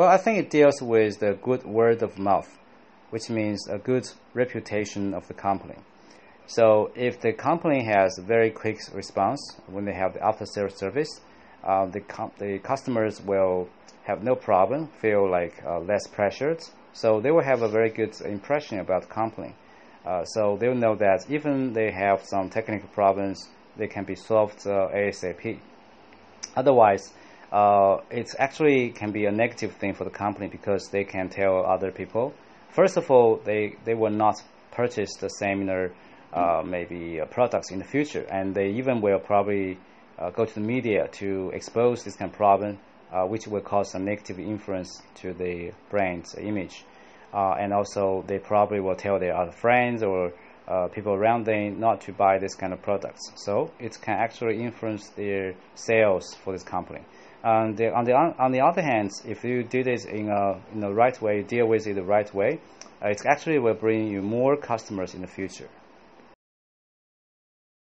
Well, I think it deals with the good word of mouth, which means a good reputation of the company. So if the company has a very quick response when they have the after sales service, uh, the, the customers will have no problem, feel like uh, less pressured. So they will have a very good impression about the company. Uh, so they'll know that even they have some technical problems, they can be solved uh, ASAP. Otherwise, uh, it actually can be a negative thing for the company because they can tell other people. First of all, they, they will not purchase the similar uh, maybe uh, products in the future, and they even will probably uh, go to the media to expose this kind of problem, uh, which will cause a negative influence to the brand's image. Uh, and also, they probably will tell their other friends or uh, people around them not to buy this kind of products. So it can actually influence their sales for this company. And the, on the on the other hand, if you do this in a in the right way, deal with it the right way, uh, it actually will bring you more customers in the future.